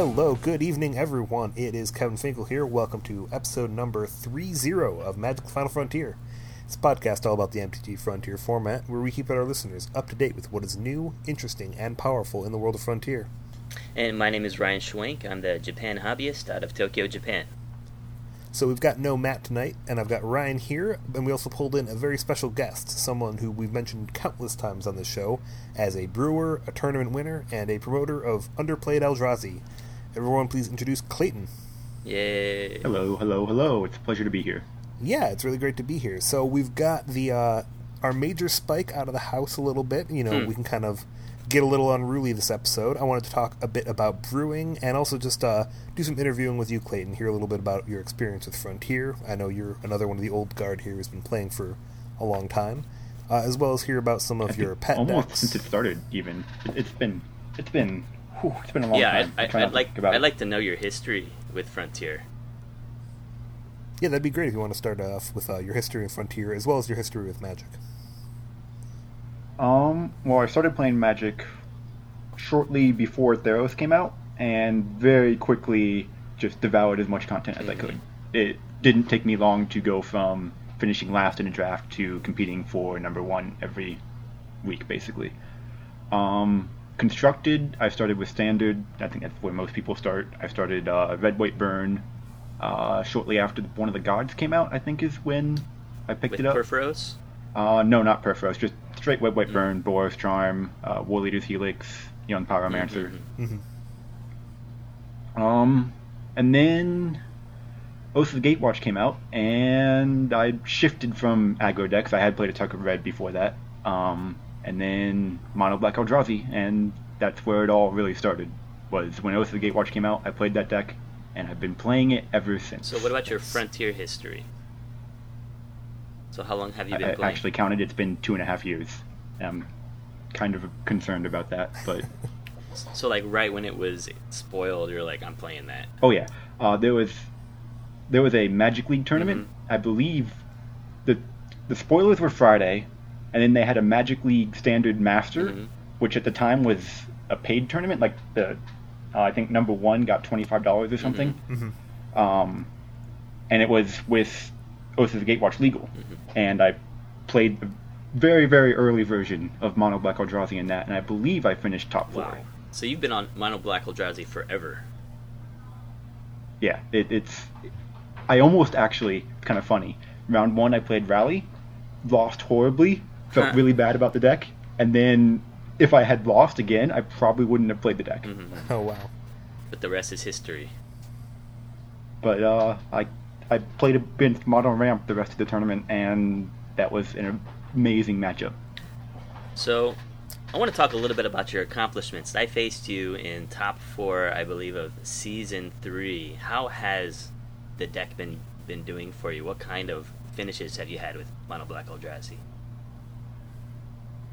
Hello, good evening, everyone. It is Kevin Finkel here. Welcome to episode number 30 of Magic Final Frontier. It's a podcast all about the MTG Frontier format where we keep our listeners up to date with what is new, interesting, and powerful in the world of Frontier. And my name is Ryan Schwenk. I'm the Japan hobbyist out of Tokyo, Japan. So we've got no Matt tonight, and I've got Ryan here, and we also pulled in a very special guest, someone who we've mentioned countless times on this show as a brewer, a tournament winner, and a promoter of Underplayed Eldrazi. Everyone, please introduce Clayton. Yay! Hello, hello, hello. It's a pleasure to be here. Yeah, it's really great to be here. So we've got the uh, our major spike out of the house a little bit. You know, Hmm. we can kind of get a little unruly this episode. I wanted to talk a bit about brewing and also just uh, do some interviewing with you, Clayton. Hear a little bit about your experience with Frontier. I know you're another one of the old guard here who's been playing for a long time, uh, as well as hear about some of think your pet almost decks. since it started. Even it's been it's been whew, it's been a long yeah, time. I, I try I, not I'd like about I'd like to know your history with Frontier. Yeah, that'd be great if you want to start off with uh, your history of Frontier as well as your history with Magic. Um, well, I started playing Magic shortly before Theros came out, and very quickly just devoured as much content as I could. It didn't take me long to go from finishing last in a draft to competing for number one every week, basically. Um, constructed, I started with Standard. I think that's where most people start. I started uh, Red, White, Burn. Uh, shortly after one of the gods came out, I think is when I picked With it up. Purphoros? Uh, no, not Purphoros. Just straight Web White Mm. Burn, Boros Charm, uh, War Leader's Helix, Young Pyromancer. Mhm. hmm Um, and then Oath of the Gatewatch came out, and I shifted from aggro decks. I had played Atarka Red before that. Um, and then Mono Black Eldrazi, and that's where it all really started. Was when Oath of the Gatewatch came out, I played that deck, and I've been playing it ever since. So what about your Frontier history? So how long have you been I playing? actually counted it's been two and a half years. I'm kind of concerned about that, but So like right when it was spoiled, you're like, I'm playing that. Oh yeah, uh, there was there was a Magic League tournament. Mm-hmm. I believe the the spoilers were Friday, and then they had a Magic League Standard Master, Mhm. which at the time was a paid tournament. Like the uh, I think number one got twenty five dollars or something, hmm um, and it was with Oath of the Gatewatch legal, Mm-hmm. and I played the very very early version of Mono Black Eldrazi in that, and I believe I finished top four. Wow. So you've been on Mono Black Eldrazi forever. yeah, it, it's. I almost actually, kind of funny. Round one, I played Rally, lost horribly, felt Huh. really bad about the deck, and then if I had lost again, I probably wouldn't have played the deck. hmm Oh wow. But the rest is history. But uh, I I played against Modern Ramp the rest of the tournament, and that was an amazing matchup. So, I want to talk a little bit about your accomplishments. I faced you in top four, I believe, of season three. How has the deck been been doing for you? What kind of finishes have you had with Mono Black Eldrazi?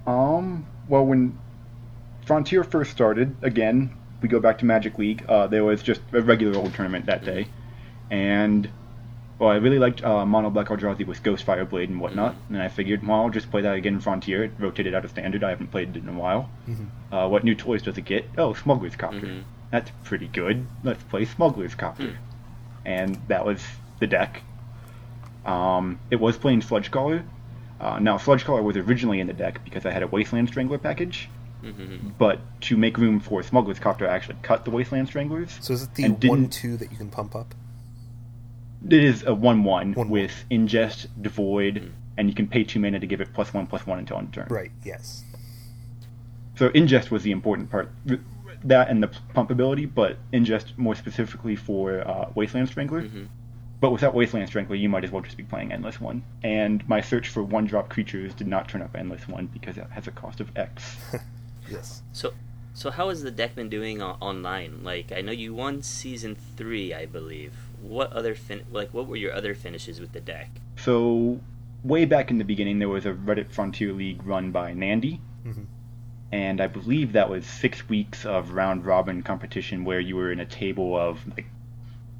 Um, well, when Frontier first started, again, we go back to Magic League. Uh, there was just a regular old tournament that day, and well, I really liked uh, Mono Black Eldrazi with Ghost Fireblade and whatnot, and I figured, well, I'll just play that again in Frontier. It rotated out of Standard. I haven't played it in a while. hmm Uh, what new toys does it get? Oh, Smuggler's Copter. Mhm. That's pretty good. Let's play Smuggler's Copter. Hmm. And that was the deck. Um, it was playing Sludge Crawler. Uh, now, Sludge Crawler was originally in the deck because I had a Wasteland Strangler package, hmm but to make room for Smuggler's Copter, I actually cut the Wasteland Stranglers. So is it the And didn't- one two that you can pump up? It is a 1 1 1-1. with Ingest, Devoid, Hmm. and you can pay 2 mana to give it plus 1 plus 1 until end turn. Right. Yes. So ingest was the important part. That and the pump ability, but ingest more specifically for uh, Wasteland Strangler. hmm But without Wasteland Strangler, you might as well just be playing Endless One. And my search for one drop creatures did not turn up Endless One because it has a cost of X. Yes. So, so how has the deck been doing o- online? Like, I know you won season three, I believe. What other fin- like what were your other finishes with the deck? so, way back in the beginning, there was a Reddit Frontier League run by Nandy. hmm And I believe that was six weeks of round robin competition where you were in a table of like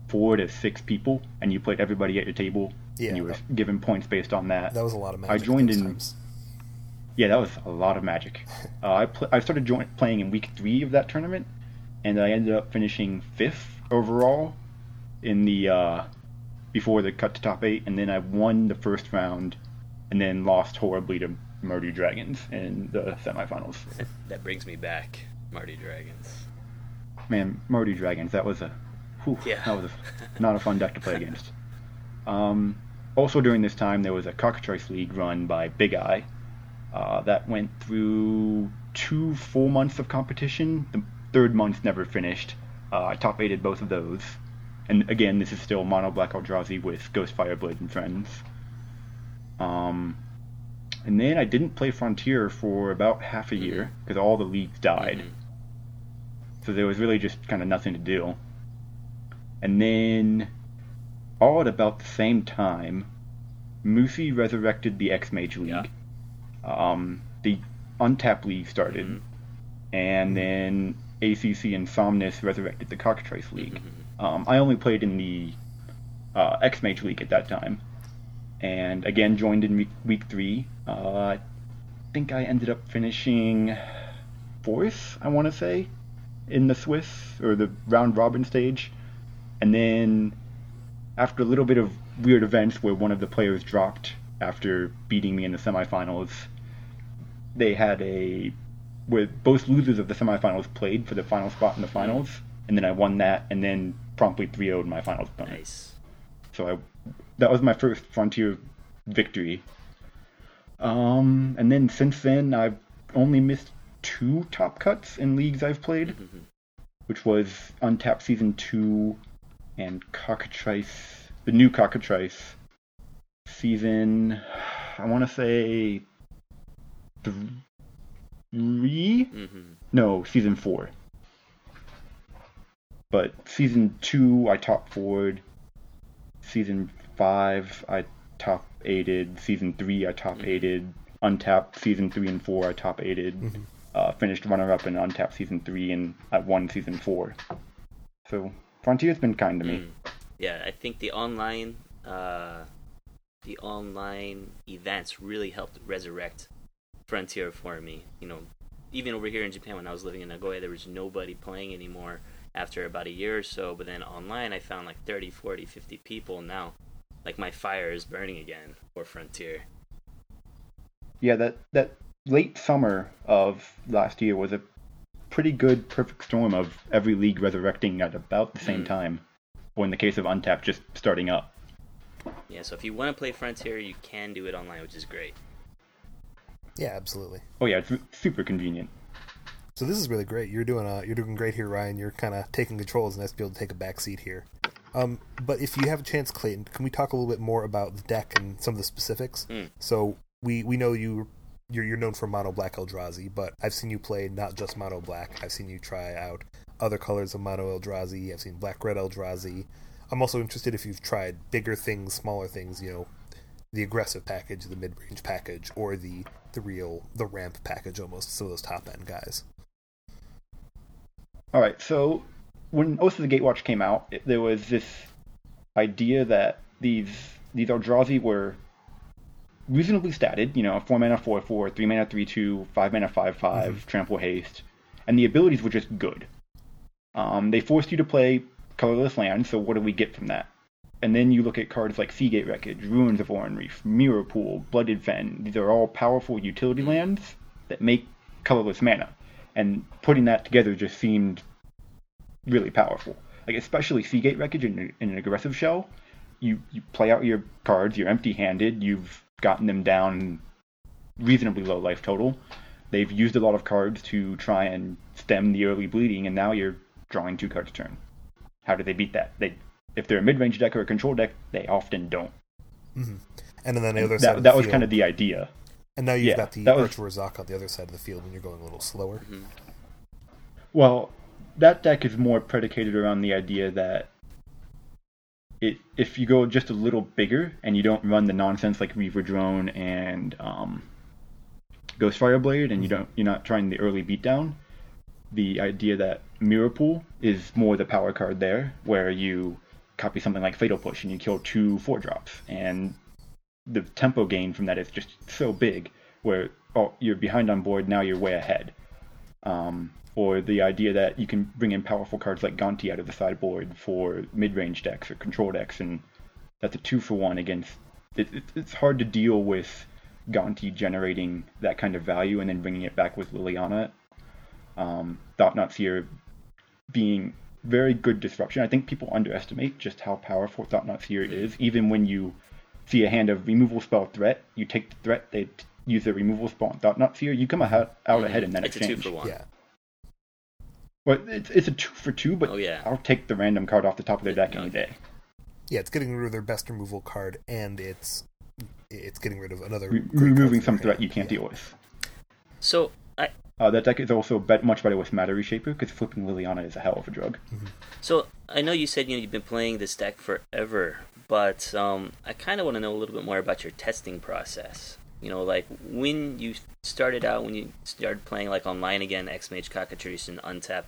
four to six people and you played everybody at your table Yeah. and you were given points based on that. That was a lot of magic. I joined in- times. Yeah, that was a lot of magic. Uh, I pl- I started join- playing in week three of that tournament, and I ended up finishing fifth overall in the uh, before the cut to top eight, and then I won the first round, and then lost horribly to Mardu Dragons in the semifinals. That brings me back, Mardu Dragons. Man, Mardu Dragons, that was a, whew, Yeah. that was a, not a fun deck to play against. Um, also during this time, there was a Cockatrice League run by Big Eye. Uh, that went through two full months of competition. The third month never finished. Uh, I top eighted both of those. And again, this is still Mono Black Eldrazi with Ghost Fireblade and friends. Um, and then I didn't play Frontier for about half a year because all the leagues died. Mhm. So there was really just kind of nothing to do. And then, all at about the same time, Moosey resurrected the X Mage League. Yeah. Um, the Untap League started, Mhm. and then ACC and Somnus resurrected the Cockatrice League. Mhm. Um, I only played in the uh, X Mage League at that time, and again joined in week, week three. Uh, I think I ended up finishing fourth, I want to say, in the Swiss or the round robin stage, and then after a little bit of weird events where one of the players dropped after beating me in the semifinals, they had a where both losers of the semifinals played for the final spot in the finals, and then I won that, and then promptly 3-0'd my finals opponent. Nice. So I, that was my first Frontier victory. Um, and then since then, I've only missed two top cuts in leagues I've played, Mhm. which was Untapped Season 2 and Cockatrice, the new Cockatrice Season, I want to say three? Mhm. No, Season 4. But Season 2, I top forward. Season 5, I top eighted. Season 3, I top eighted. Untapped Season 3 and 4, I top eighted. Mhm. Uh, finished runner up in Untapped Season 3 and I won Season 4. So, Frontier's been kind to me. Mm. Yeah, I think the online, uh, the online events really helped resurrect Frontier for me. You know, even over here in Japan when I was living in Nagoya, there was nobody playing anymore after about a year or so. But then online, I found like 30, 40, 50 people now. Like my fire is burning again for Frontier. Yeah, that, that late summer of last year was a pretty good perfect storm of every league resurrecting at about the same Mm. time. Or in the case of Untapped, just starting up. Yeah, so if you want to play Frontier, you can do it online, which is great. Yeah, absolutely. Oh yeah, it's super convenient. So this is really great. You're doing uh, you're doing great here, Ryan. You're kind of taking control. as nice to be able to take a back seat here. Um, but if you have a chance, Clayton, can we talk a little bit more about the deck and some of the specifics? Mm. So we we know you you're, you're known for mono black Eldrazi, but I've seen you play not just mono black. I've seen you try out other colors of mono Eldrazi. I've seen black red Eldrazi. I'm also interested if you've tried bigger things, smaller things. You know, the aggressive package, the mid range package, or the the real the ramp package almost. Some of those top end guys. All right, so when Oath of the Gatewatch came out, it- there was this idea that these these Eldrazi were reasonably statted. You know, four mana, four four, three mana, three two, five mana, five five, trample haste, and the abilities were just good. Um, they forced you to play colorless land. So what do we get from that? And then you look at cards like Seagate Wreckage, Ruins of Oran-Rief, Mirror Pool, Blighted Fen. These are all powerful utility lands that make colorless mana. And putting that together just seemed really powerful. Like especially Seagate Wreckage in, in an aggressive shell. You you play out your cards, you're empty handed, you've gotten them down reasonably low life total. They've used a lot of cards to try and stem the early bleeding, and now you're drawing two cards a turn. How do they beat that? They if they're a mid range deck or a control deck, they often don't. hmm And then on the other side, That, of that the was field, kind of the idea. And now you've yeah, got the that was- Razak on the other side of the field when you're going a little slower. Mhm. Well, that deck is more predicated around the idea that it if you go just a little bigger and you don't run the nonsense like Reaver Drone and um, Ghostfire Blade, and you don't you're not trying the early beatdown. The idea that Mirror Pool is more the power card there, where you copy something like Fatal Push and you kill two four drops, and the tempo gain from that is just so big. Where oh, you're behind on board, now you're way ahead. Um, or the idea that you can bring in powerful cards like Gonti out of the sideboard for mid-range decks or control decks, and that's a two for one against. It, it, it's hard to deal with Gonti generating that kind of value and then bringing it back with Liliana. Um, Thought-Knot Seer being very good disruption. I think people underestimate just how powerful Thought-Knot Seer is. Even when you see a hand of removal spell threat, you take the threat, they use the removal spell on Thought-Knot Seer, you come out, out ahead in that it's exchange. a two for one. Yeah. Well, it's, it's a two for two, but Oh, yeah. I'll take the random card off the top of their deck any day. Yeah, it's getting rid of their best removal card, and it's it's getting rid of another Re- removing from some threat hand. you can't Yeah. deal with. So I Uh, that deck is also bet- much better with Matter Reshaper because flipping Liliana is a hell of a drug. so I know you said you know you've been playing this deck forever, but um, I kind of want to know a little bit more about your testing process. You know, like when you started out, when you started playing like online again, X Mage Cockatrice and Untap,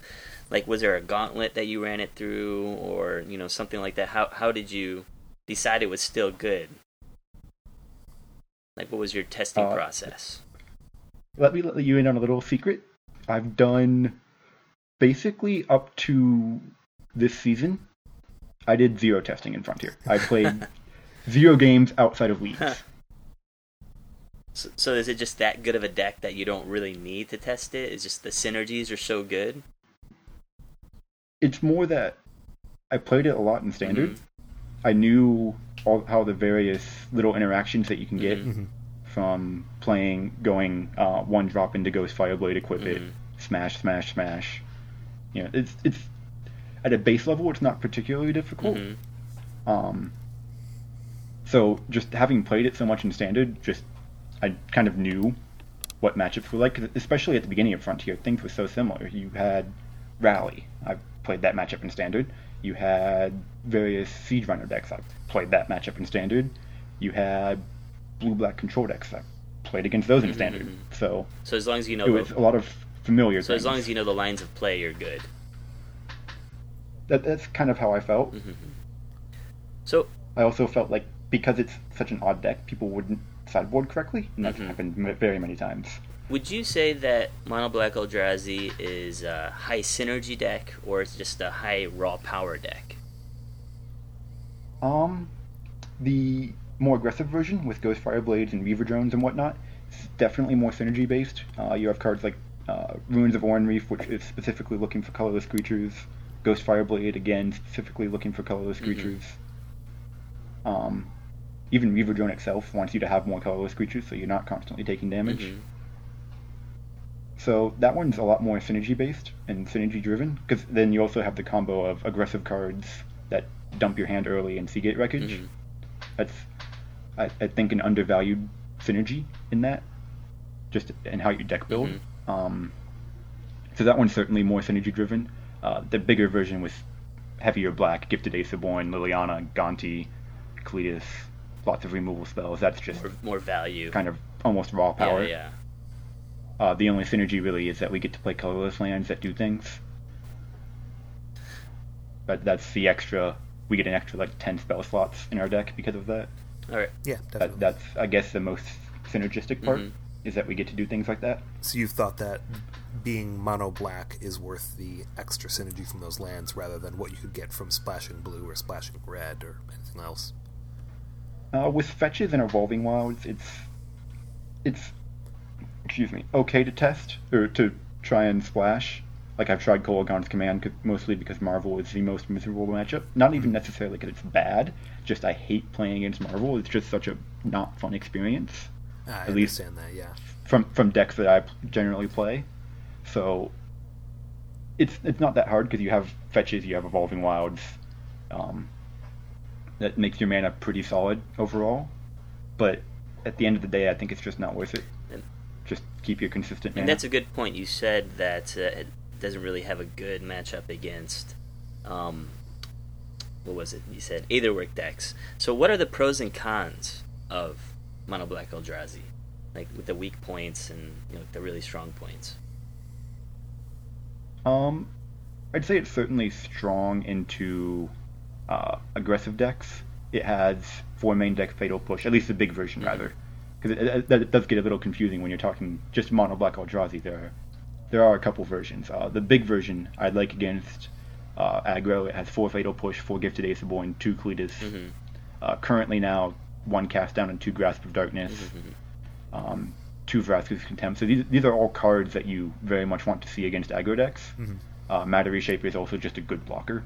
like was there a gauntlet that you ran it through, or you know something like that? How how did you decide it was still good? Like what was your testing Uh, process? Let me let you in on a little secret. I've done basically up to this season. I did zero testing in Frontier. I played zero games outside of leagues. So, so is it just that good of a deck that you don't really need to test it? It's just the synergies are so good. It's more that I played it a lot in standard. Mhm. I knew all how the various little interactions that you can get Mhm. Mhm. from playing, going uh, one drop into Ghost Fireblade, equip it, Mhm. smash, smash, smash. You know, it's it's at a base level, it's not particularly difficult. Mhm. Um, so just having played it so much in standard, just I kind of knew what matchups were like, 'cause especially at the beginning of Frontier. Things were so similar. You had Rally. I played that matchup in standard. You had various Siege Rhino decks. I played that matchup in standard. You had Blue Black Control decks. I played against those in Mhm, standard. mhm. So So as long as you know it the, was a lot of familiar so things. as long as you know the lines of play, you're good. that, that's kind of how I felt. Mm-hmm. So I also felt like because it's such an odd deck, people wouldn't sideboard correctly, and that's Mhm. happened m- very many times. would you say that Mono Black Eldrazi is a high synergy deck, or it's just a high raw power deck? Um, the more aggressive version with Ghost Fire Blades and Reaver Drones and whatnot is definitely more synergy based. Uh, you have cards like uh, Ruins of Oran-Rief, which is specifically looking for colorless creatures. Ghost Fire Blade again, specifically looking for colorless Mhm. creatures. Um, even Reaver Drone itself wants you to have more colorless creatures, so you're not constantly taking damage. Mhm. So that one's a lot more synergy based and synergy driven, because then you also have the combo of aggressive cards that dump your hand early and Seagate Wreckage. Mhm. That's, I, I think, an undervalued synergy in that, just in how you deck build. Mhm. Um, so that one's certainly more synergy driven. Uh, the bigger version with heavier black, Gifted Aetherborn, Liliana, Gonti, Kalitas, lots of removal spells. That's just More, more value. kind of almost raw power. Yeah, yeah. Uh, the only synergy really is that we get to play colorless lands that do things. But that's the extra. We get an extra like ten spell slots in our deck because of that. All right. Yeah, that that's I guess the most synergistic part Mhm. is that we get to do things like that. So you've thought that being mono black is worth the extra synergy from those lands rather than what you could get from splashing blue or splashing red or anything else. Uh, with fetches and evolving wilds, it's it's excuse me okay to test or to try and splash. Like I've tried Kolaghan's command mostly because Marvel is the most miserable matchup. Not even necessarily because it's bad. Just I hate playing against Marvel. It's just such a not fun experience. I At least- understand that, yeah. from from decks that I generally play. So it's it's not that hard because you have fetches, you have evolving wilds. Um, that makes your mana pretty solid overall. But at the end of the day, I think it's just not worth it. And- Just keep your consistent mana. And that's a good point. You said that uh, it doesn't really have a good matchup against, um, what was it? You said Aetherwork decks. So what are the pros and cons of Mono Black Eldrazi? Like with the weak points and you know the really strong points. Um, I'd say it's certainly strong into uh, aggressive decks. It has four main deck Fatal Push, at least the big version Mhm. rather, because it, it, it does get a little confusing when you're talking just mono black Eldrazi. There are there are a couple versions. Uh, the big version I'd like against uh, aggro. It has four Fatal Push, four Gifted Aetherborn, two Kalitas. Mhm. Uh, currently now one Cast Down and two Grasp of Darkness, Mm-hmm. um, two Vraska's Contempt. So these, these are all cards that you very much want to see against aggro decks. Uh, Matter Reshaper is also just a good blocker.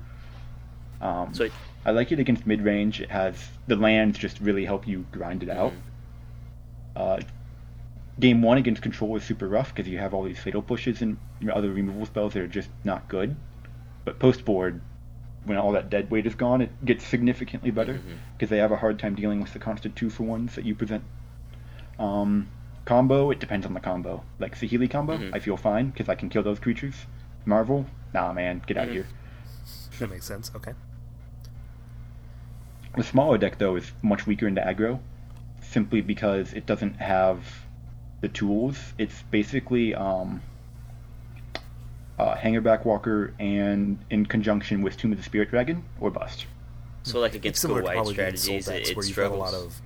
Um, So I like it against mid range. It has the lands just really help you grind it out. Uh, game one against control is super rough because you have all these fatal pushes and other removal spells that are just not good. But post board, when all that dead weight is gone, it gets significantly better because they have a hard time dealing with the constant two for ones that you present. Um, combo, it depends on the combo. Like Saheeli combo, Mhm. I feel fine because I can kill those creatures. Marvel, nah man, get out of Mhm. here. That makes sense. Okay. The smaller deck, though, is much weaker into aggro, simply because it doesn't have the tools. It's basically um, uh, Hangerback Walker and in conjunction with Tomb of the Spirit Dragon or bust. so like It's against similar go to wide probably the Soul strategies, it, it where you've got a lot of.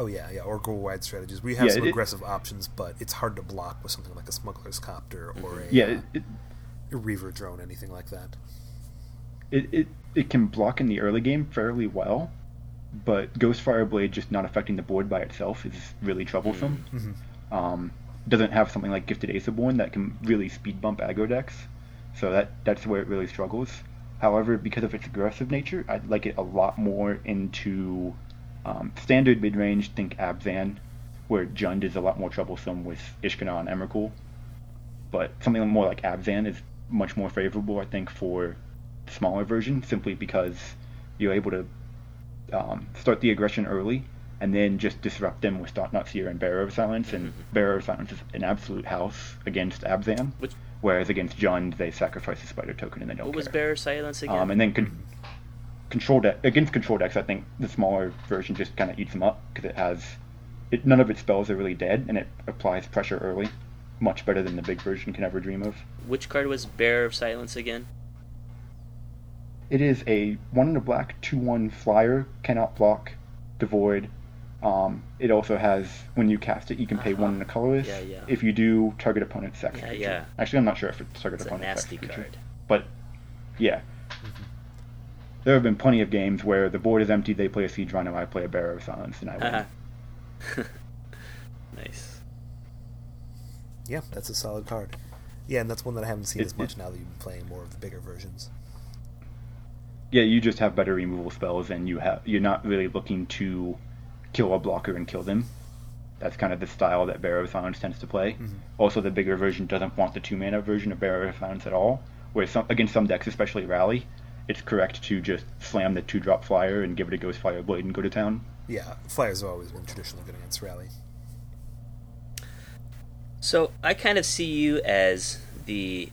Oh yeah, yeah, or go wide strategies. We have Yeah, some it- aggressive options, but it's hard to block with something like a smuggler's copter or a, Yeah, uh, it, it, a reaver drone, anything like that. it, it, it can block in the early game fairly well, but Ghostfire Blade just not affecting the board by itself is really troublesome. Mhm. Um, doesn't have something like Gifted Aetherborn that can really speed bump aggro decks, so that that's where it really struggles. However, because of its aggressive nature, I'd like it a lot more into um, standard mid range. Think Abzan, where Jund is a lot more troublesome with Ishkanah and Emrakul. But something more like Abzan is much more favorable, I think, for the smaller version, simply because you're able to um, start the aggression early and then just disrupt them with Thought Knot Seer and Bearer of Silence. And Bearer of Silence is an absolute house against Abzan, Which- whereas against Jund, they sacrifice the Spider token and they don't What was care. Bearer Silence again? Um, and then con- control deck against control decks, I think the smaller version just kind of eats them up because it has it, none of its spells are really dead, and it applies pressure early, much better than the big version can ever dream of. Which card was Bearer of Silence again? It is a one in a black two one flyer, cannot block, devoid. Um, it also has when you cast it, you can pay one in a uh-huh. colorless. Yeah, yeah. If you do, target opponent sex Yeah, creature. yeah. Actually, I'm not sure if it's target It's a nasty sex creature. card. But yeah. Mm-hmm. There have been plenty of games where the board is empty, they play a Siege Rhino, I play a Bearer of Silence, and I win. Uh-huh. nice. Yeah, that's a solid card. Yeah, and that's one that I haven't seen It- as much it- now that you've been playing more of the bigger versions. Yeah, you just have better removal spells, and you have you're not really looking to kill a blocker and kill them. That's kind of the style that Bearer of Silence tends to play. Mm-hmm. Also, the bigger version doesn't want the two mana version of Bearer of Silence at all. Where some against some decks, especially Rally, it's correct to just slam the two drop flyer and give it a Ghost Fire Blade and go to town. Yeah, flyers have always been traditionally good against rally. So I kind of see you as the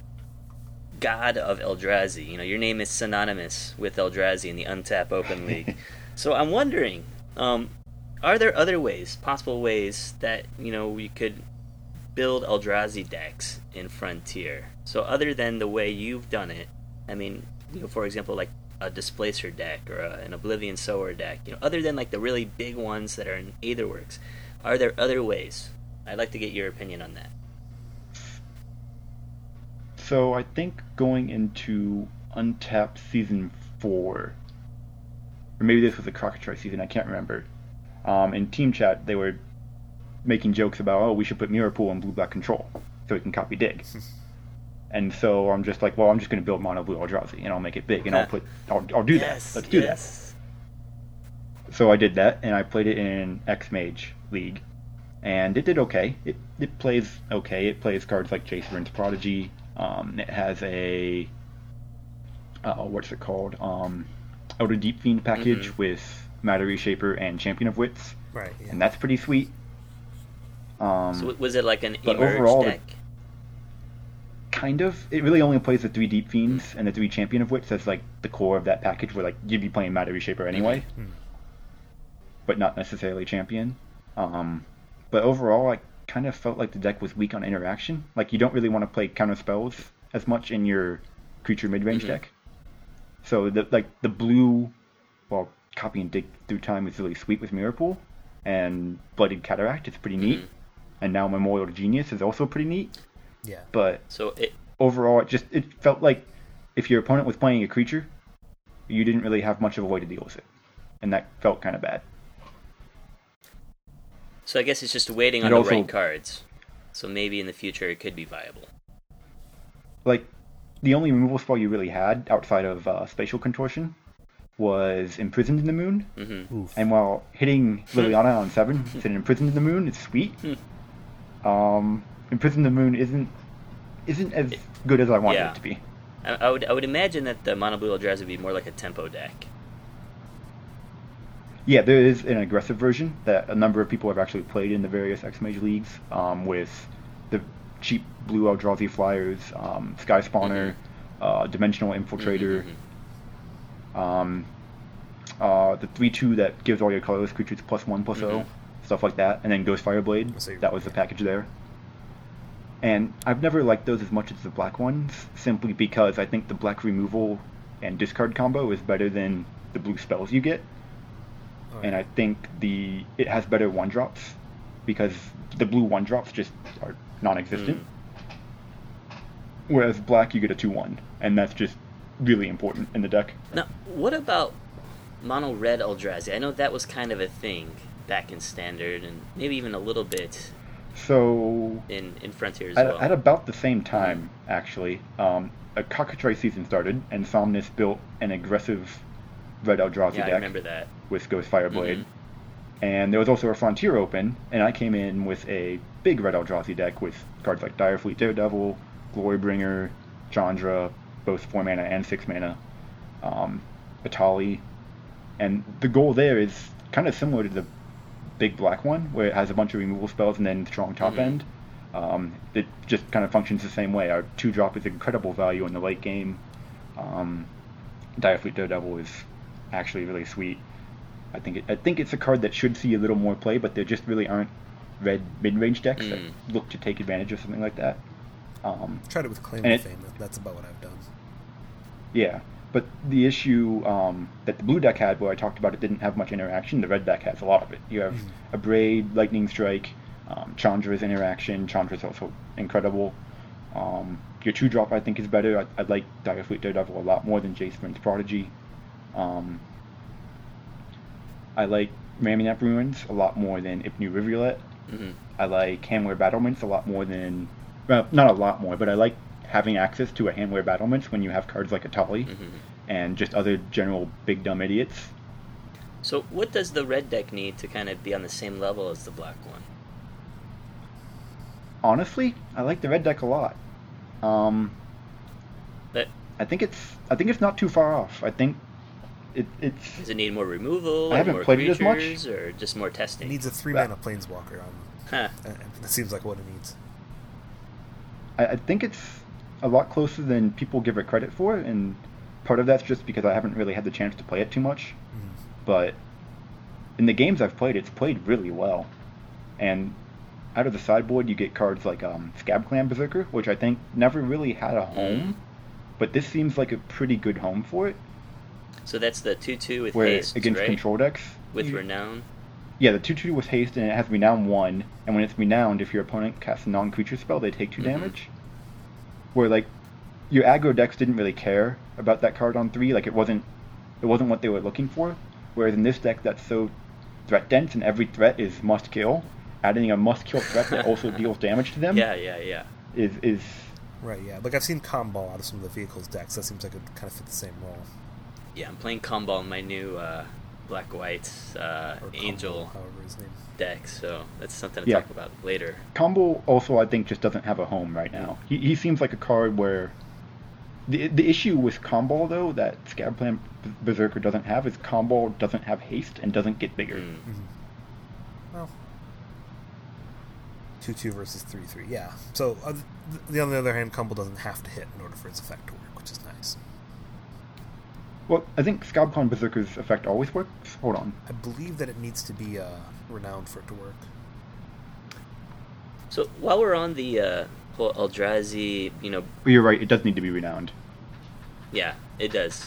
god of Eldrazi. You know, your name is synonymous with Eldrazi in the Untap Open League. so I'm wondering, um, are there other ways, possible ways that you know we could build Eldrazi decks in Frontier? So other than the way you've done it, I mean, you know, for example, like a Displacer deck or a, an Oblivion Sower deck. You know, other than like the really big ones that are in Aetherworks, are there other ways? I'd like to get your opinion on that. So I think going into Untapped Season 4, or maybe this was the Crocodile season, I can't remember. Um, in Team Chat, they were making jokes about, oh, we should put Mirror Pool in Blue Black Control so we can copy Dig. and so I'm just like, well, I'm just going to build Mono Blue Eldrazi and I'll make it big and I'll put, I'll, I'll do yes, that. Let's do yes. that. So I did that and I played it in X Mage League and it did okay. It, it plays okay. It plays cards like Jace and Prodigy. Um, it has a uh, what's it called? Um, Elder Deep Fiend package Mhm. with Matter Reshaper and Champion of Wits, Right. Yeah. and that's pretty sweet. Um, So was it like an but emerge overall, the- deck? kind of. It really only plays the three Deep Fiends and the three Champion of Wits as like the core of that package. Where like you'd be playing Matter Reshaper anyway, Mhm. but not necessarily Champion. Um, but overall, I kind of felt like the deck was weak on interaction. Like you don't really want to play counter spells as much in your creature mid range Mhm. deck. So the like the blue, well, copy and dig through time is really sweet with Mirror Pool, and Blighted Cataract is pretty neat. Mhm. And now Memorial Genius is also pretty neat. Yeah. But So it overall, it just it felt like if your opponent was playing a creature, you didn't really have much of a way to deal with it, and that felt kind of bad. So I guess it's just waiting It on the also- right cards. So maybe in the future it could be viable. Like the only removal spell you really had outside of uh, spatial contortion was imprisoned in the moon, hmm and while hitting Liliana on seven, instead of imprisoned in the moon, it's sweet. Um, imprisoned in the moon isn't isn't as good as I wanted Yeah. it to be. I, I would I would imagine that the mono blue Eldrazi would be more like a tempo deck. Yeah, there is an aggressive version that a number of people have actually played in the various X Mage leagues um, with the cheap blue Eldrazi flyers, um, Sky Spawner, uh, Dimensional Infiltrator, Mhm. um, uh, the 3 2 that gives all your colorless creatures plus 1 plus 0, Mhm. stuff like that, and then Ghost Fire Blade. So That was the package there. And I've never liked those as much as the black ones, simply because I think the black removal and discard combo is better than the blue spells you get Oh, and. I think the it has better one drops because the blue one drops just are non-existent. Whereas black you get a two one, and that's just really important in the deck. Now, what about mono red Eldrazi? I know that was kind of a thing back in standard, and maybe even a little bit So in in Frontier as at, well. at about the same time, actually, um, a cockatrice season started, and Somnus built an aggressive red Eldrazi yeah, I deck remember that. With Ghost Fireblade. Mhm. And there was also a Frontier open, and I came in with a big red Eldrazi deck with cards like Direfleet Daredevil, Glorybringer, Chandra, both 4 mana and 6 mana, um, Atali. And the goal there is kind of similar to the big black one, where it has a bunch of removal spells and then strong top Mhm. end. Um, it just kind of functions the same way. Our 2 drop is incredible value in the late game. Um, Direfleet Daredevil is actually really sweet. I think it, I think it's a card that should see a little more play, but there just really aren't red mid-range decks Mm. that look to take advantage of something like that. Um, Tried it with Claim and to it- Fame. That's about what I've done. yeah, but the issue um, that the blue deck had, where I talked about it didn't have much interaction, the red deck has a lot of it. You have Mhm. Abrade, Lightning Strike, um, Chandra's interaction. Chandra's also incredible. Um, your two drop I think is better. I, I like Direfleet Daredevil a lot more than Jace Vryn's Prodigy. Um, I like Ramunap Ruins a lot more than Ipnu Rivulet. hmm I like Hanweir Battlements a lot more than, well, not a lot more, but I like having access to a Hanweir Battlements when you have cards like Atali hmm and just other general big dumb idiots. So, what does the red deck need to kind of be on the same level as the black one? Honestly, I like the red deck a lot. Um, But I think it's I think it's not too far off. I think it, it's does it need more removal, I haven't more played it as much. or just more testing. It needs a three mana Planeswalker on. Huh. Uh, That seems like what it needs. I, I think it's a lot closer than people give it credit for, and part of that's just because I haven't really had the chance to play it too much. Mhm. But in the games I've played, it's played really well. And out of the sideboard, you get cards like um, Scab Clan Berserker, which I think never really had a home, but this seems like a pretty good home for it. So that's the two-two with Where haste, against right? control decks, With you- renown. Yeah, the 2 2 with haste, and it has renown 1. And when it's renowned, if your opponent casts a non creature spell, they take 2 Mhm. damage. Where, like, your aggro decks didn't really care about that card on 3. Like, it wasn't it wasn't what they were looking for. Whereas in this deck, that's so threat dense, and every threat is must kill. Adding a must kill threat that also deals damage to them Yeah, yeah, yeah. is, is. Right, yeah. Like I've seen Kambal out of some of the vehicles decks. That seems like it kind of fit the same role. Yeah, I'm playing Kambal in my new uh, black white uh, angel however his name. deck, so that's something to Yeah. talk about later. Kambal also, I think, just doesn't have a home right now. He, he seems like a card where. The, the issue with Kambal, though, that Scab Clan Berserker doesn't have is Kambal doesn't have haste and doesn't get bigger. Mm. Mm-hmm. Well, two two versus three three. Yeah. So uh, th- the on the other hand, Kambal doesn't have to hit in order for its effect to work, which is nice. Well, I think Scab Clan Berserker's effect always works. Hold on. I believe that it needs to be uh, renowned for it to work. So while we're on the uh, whole Eldrazi, you know, But you're right, it does need to be renowned. yeah, it does.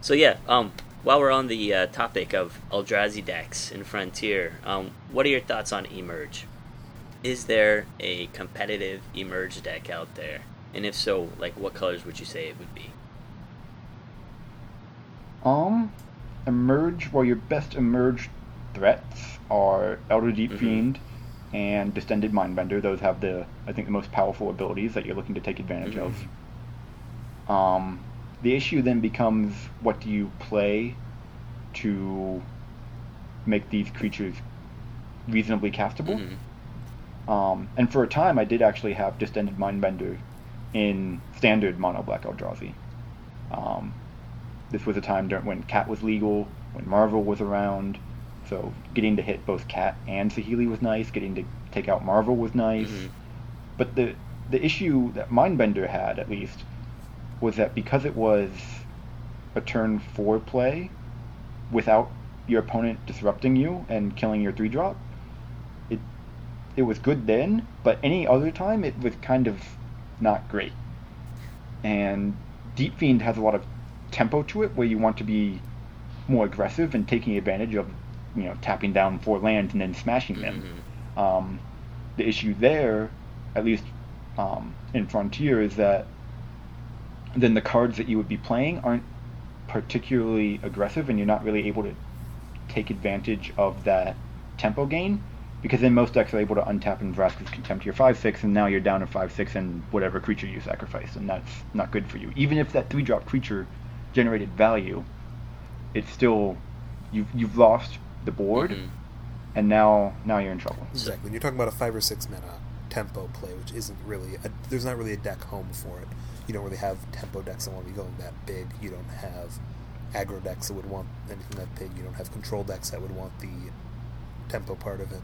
So yeah, um, while we're on the uh, topic of Eldrazi decks in Frontier, um, what are your thoughts on Emerge? is there a competitive emerge deck out there? And if so, like what colors would you say it would be? Um, emerge. Well, your best emerge threats are Elder Deep Mhm. Fiend and Distended Mindbender. Those have the, I think, the most powerful abilities that you're looking to take advantage of. Um, the issue then becomes what do you play to make these creatures reasonably castable? Mhm. Um, and for a time, I did actually have Distended Mindbender in standard mono black Eldrazi. Um, this was a time during when Cat was legal, when Marvel was around. So getting to hit both Cat and Saheeli was nice. Getting to take out Marvel was nice. Mhm. But the the issue that Mindbender had, at least, was that because it was a turn four play, without your opponent disrupting you and killing your three drop, it it was good then. But any other time, it was kind of not great. And Deep Fiend has a lot of tempo to it, where you want to be more aggressive and taking advantage of, you know, tapping down four lands and then smashing them. Mhm. Um, the issue there, at least um, in Frontier, is that then the cards that you would be playing aren't particularly aggressive, and you're not really able to take advantage of that tempo gain. Because then most decks are able to untap and Vraska's Contempt your 5 6, and now you're down to 5 6 and whatever creature you sacrifice, and that's not good for you. Even if that 3 drop creature generated value, it's still. You've, you've lost the board, Mhm. and now now you're in trouble. Exactly. When you're talking about a five or six mana tempo play, which isn't really a, there's not really a deck home for it. You don't really have tempo decks that want to be going that big. You don't have aggro decks that would want anything that big. You don't have control decks that would want the tempo part of it.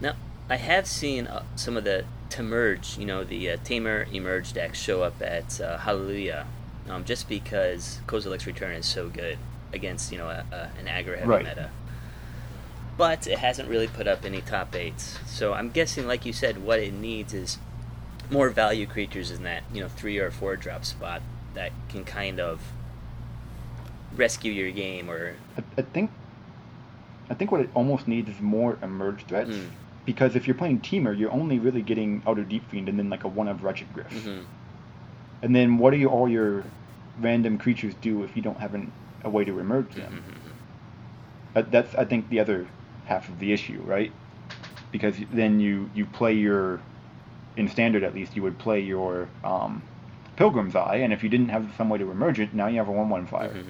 Now, I have seen uh, some of the Temerge, you know, the uh, Temur Emerge decks show up at uh, Hallelujah, um, just because Kozilek's Return is so good against, you know, a, a, an aggro heavy Right. meta. But it hasn't really put up any top eights. So I'm guessing, like you said, what it needs is more value creatures in that, you know, three or four drop spot that can kind of rescue your game or. I, I think I think what it almost needs is more emerge threats. Mm. Because if you're playing Teamer, you're only really getting Elder Deep Fiend and then like a one of Wretched Gryff. Mhm. And then what do you, all your random creatures do if you don't have an, a way to emerge them? Mhm. Uh, that's I think the other half of the issue, right? Because then you you play your in standard at least you would play your um, Pilgrim's Eye, and if you didn't have some way to emerge it, now you have a one-one flyer. Mhm.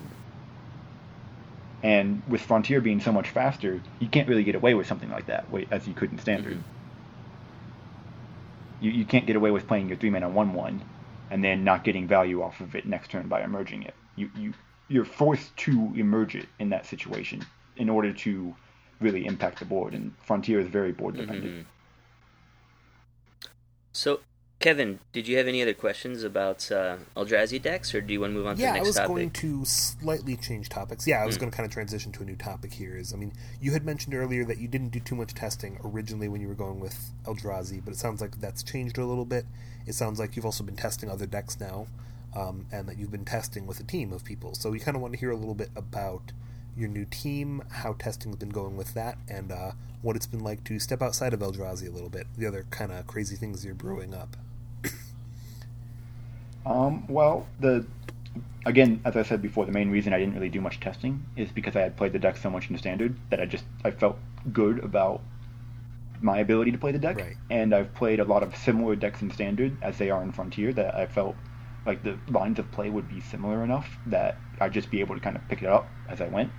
And with Frontier being so much faster, you can't really get away with something like that, as you could in Standard. Mhm. You, you can't get away with playing your three mana one one, and then not getting value off of it next turn by emerging it. You you you're forced to emerge it in that situation in order to really impact the board. And Frontier is very board dependent. Mhm. So, Kevin, did you have any other questions about uh, Eldrazi decks, or do you want to move on to the next? yeah, I was topic? going to slightly change topics. Yeah, I was Mm. going to kind of transition to a new topic here. Is I mean, you had mentioned earlier that you didn't do too much testing originally when you were going with Eldrazi, but it sounds like that's changed a little bit. It sounds like you've also been testing other decks now, um, and that you've been testing with a team of people. So we kind of want to hear a little bit about your new team, how testing's been going with that, and uh, what it's been like to step outside of Eldrazi a little bit. The other kind of crazy things you're brewing up. Um, well, the again, as I said before, the main reason I didn't really do much testing is because I had played the deck so much in standard that I just I felt good about my ability to play the deck, Right. and I've played a lot of similar decks in standard as they are in Frontier that I felt like the lines of play would be similar enough that I'd just be able to kind of pick it up as I went.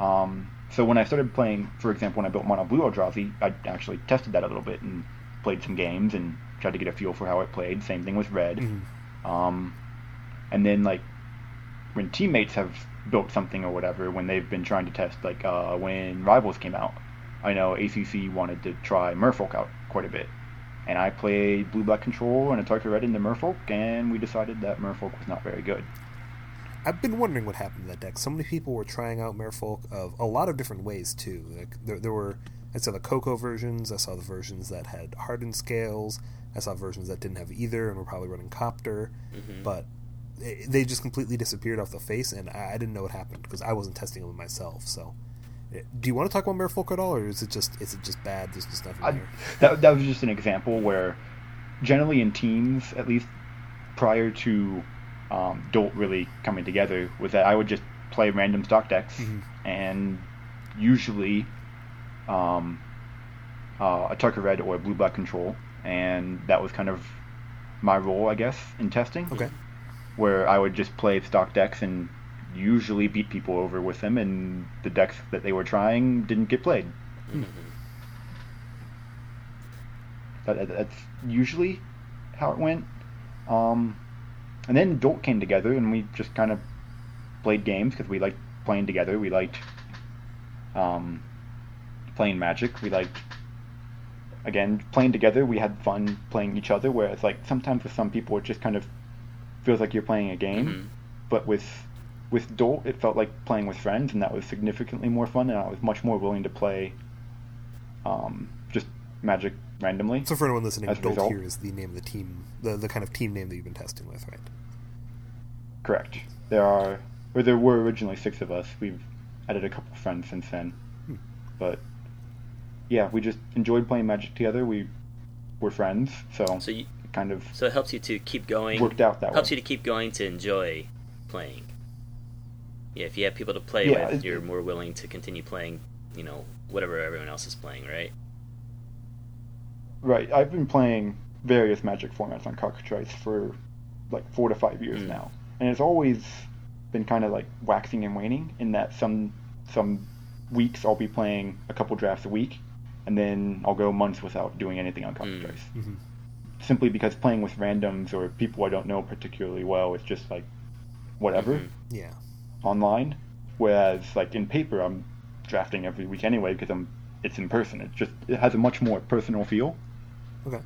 Um, so when I started playing, for example, when I built Mono Blue Eldrazi, I actually tested that a little bit and played some games and tried to get a feel for how it played. Same thing with Red. Mhm. Um, and then like when teammates have built something or whatever, when they've been trying to test, like uh, when Rivals came out, I know ACC wanted to try Merfolk out quite a bit, and I played Blue Black Control and Atarka Red into Merfolk, and we decided that Merfolk was not very good. I've been wondering what happened to that deck. So many people were trying out Merfolk of a lot of different ways too. Like there, there were, I saw the Coco versions. I saw the versions that had hardened scales. I saw versions that didn't have either and were probably running Copter. Mhm. But they they just completely disappeared off the face, and I, I didn't know what happened because I wasn't testing them myself. So Do you want to talk about Merfolk at all, or is it just is it just bad? There's just nothing I, there. that that was just an example where, generally in teams, at least prior to um, Dolt really coming together, was that I would just play random stock decks, Mhm. and usually um, uh, Atarka Red or a Blue Black control, and that was kind of my role, I guess, in testing. Okay. Where I would just play stock decks and usually beat people over with them, and the decks that they were trying didn't get played. That, that- that's usually how it went. Um, and then Dolt came together, and we just kind of played games because we liked playing together. We liked um, playing Magic. We liked again playing together. We had fun playing each other. Whereas like sometimes with some people, it just kind of feels like you're playing a game. Mhm. But with with Dolt, it felt like playing with friends, and that was significantly more fun. And I was much more willing to play um, just Magic randomly. So for anyone listening, Dolt result- here is the name of the team, the the kind of team name that you've been testing with, right? Correct. There are, or there were originally six of us. We've added a couple friends since then, Hmm. but yeah, we just enjoyed playing Magic together. We were friends, so, So you, it kind of so it helps you to keep going. worked out that helps way. you to keep going to enjoy playing. Yeah, if you have people to play Yeah, with, you're more willing to continue playing. You know, whatever everyone else is playing, right? Right. I've been playing various Magic formats on Cockatrice for like four to five years Mm. now, and it's always been kind of like waxing and waning. In that some some weeks I'll be playing a couple drafts a week, and then I'll go months without doing anything on Cockatrice. Mm-hmm. Simply because playing with randoms or people I don't know particularly well, it's just like whatever Mhm. Yeah. online. Whereas like in paper, I'm drafting every week anyway because I'm it's in person. It just it has a much more personal feel. Okay.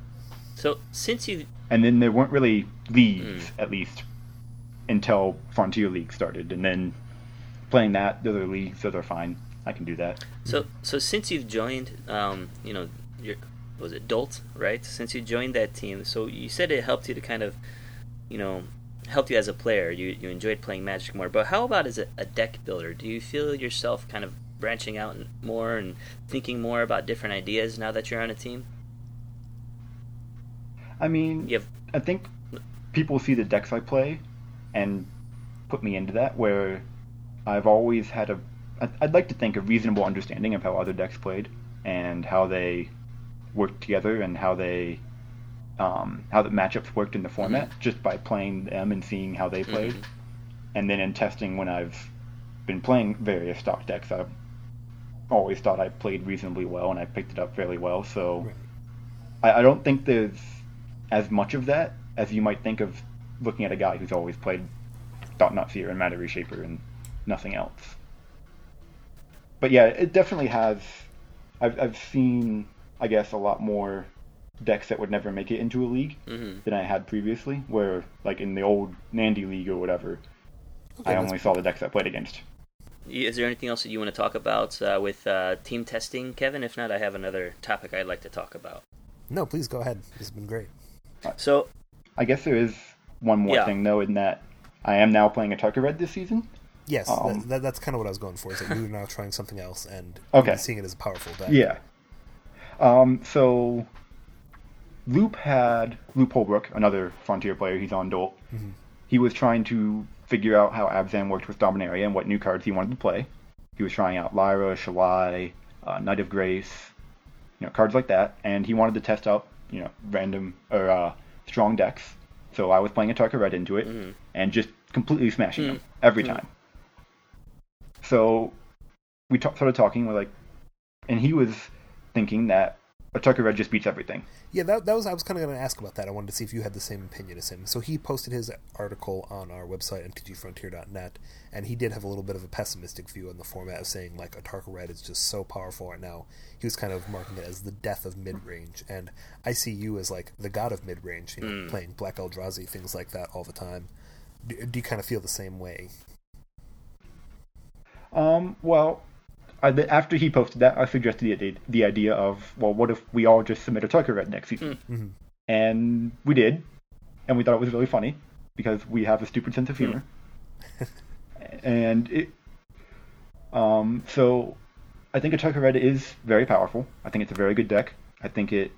So since you and then there weren't really leagues Mm. at least until Frontier League started, and then playing that, the other leagues, those are fine. I can do that. So so since you've joined, um, you know, your was it Dolt, right? Since you joined that team, so you said it helped you to kind of, you know, helped you as a player. You you enjoyed playing Magic more. But how about as a, a deck builder? Do you feel yourself kind of branching out more and thinking more about different ideas now that you're on a team? I mean, have I think people see the decks I play and put me into that. Where I've always had a, I'd- like to think a reasonable understanding of how other decks played and how they worked together and how they, um, how the matchups worked in the format just by playing them and seeing how they played. Mhm. And then in testing, when I've been playing various stock decks, I've always thought I played reasonably well and I picked it up fairly well. So Right. I, I don't think there's as much of that as you might think of looking at a guy who's always played Thought Knot Seer and Matter Reshaper and nothing else. But yeah, it definitely has. I've, I've seen, I guess, a lot more decks that would never make it into a league Mhm. than I had previously, where, like, in the old Nandy League or whatever, Okay, I that's- only saw the decks I played against. Is there anything else that you want to talk about uh, with uh, team testing, Kevin? If not, I have another topic I'd like to talk about. No, please go ahead. This has been great. So I guess there is one more Yeah. thing, though, in that I am now playing Atarka Red this season. Yes, Um, that, that, that's kind of what I was going for. Is that you're now trying something else and Okay. seeing it as a powerful deck. Yeah. Um, so Loop had Loop Holbrook, another Frontier player. He's on Dolt. Mhm. He was trying to figure out how Abzan worked with Dominaria and what new cards he wanted to play. He was trying out Lyra, Shalai, uh, Knight of Grace, you know, cards like that, and he wanted to test out, you know, random or uh, strong decks. So I was playing Atarka Red into it Mhm. and just completely smashing Mm. them every Mm. time. So we ta- started talking. We're like, and he was thinking that Atarka Red just beats everything. Yeah, that, that was I was kind of going to ask about that. I wanted to see if you had the same opinion as him. So he posted his article on our website, mtgfrontier.net, and he did have a little bit of a pessimistic view on the format of saying like Atarka Red is just so powerful right now. He was kind of marking it as the death of mid range, and I see you as like the god of mid range. You know, Mm. playing Black Eldrazi things like that all the time. Do, do you kind of feel the same way? Um, well, I, after he posted that, I suggested the, idea- the idea of, well, what if we all just submit Atarka Red next season? Mm-hmm. And we did, and we thought it was really funny because we have a stupid sense of humor. and it, um, so I think Atarka Red is very powerful. I think it's a very good deck. I think it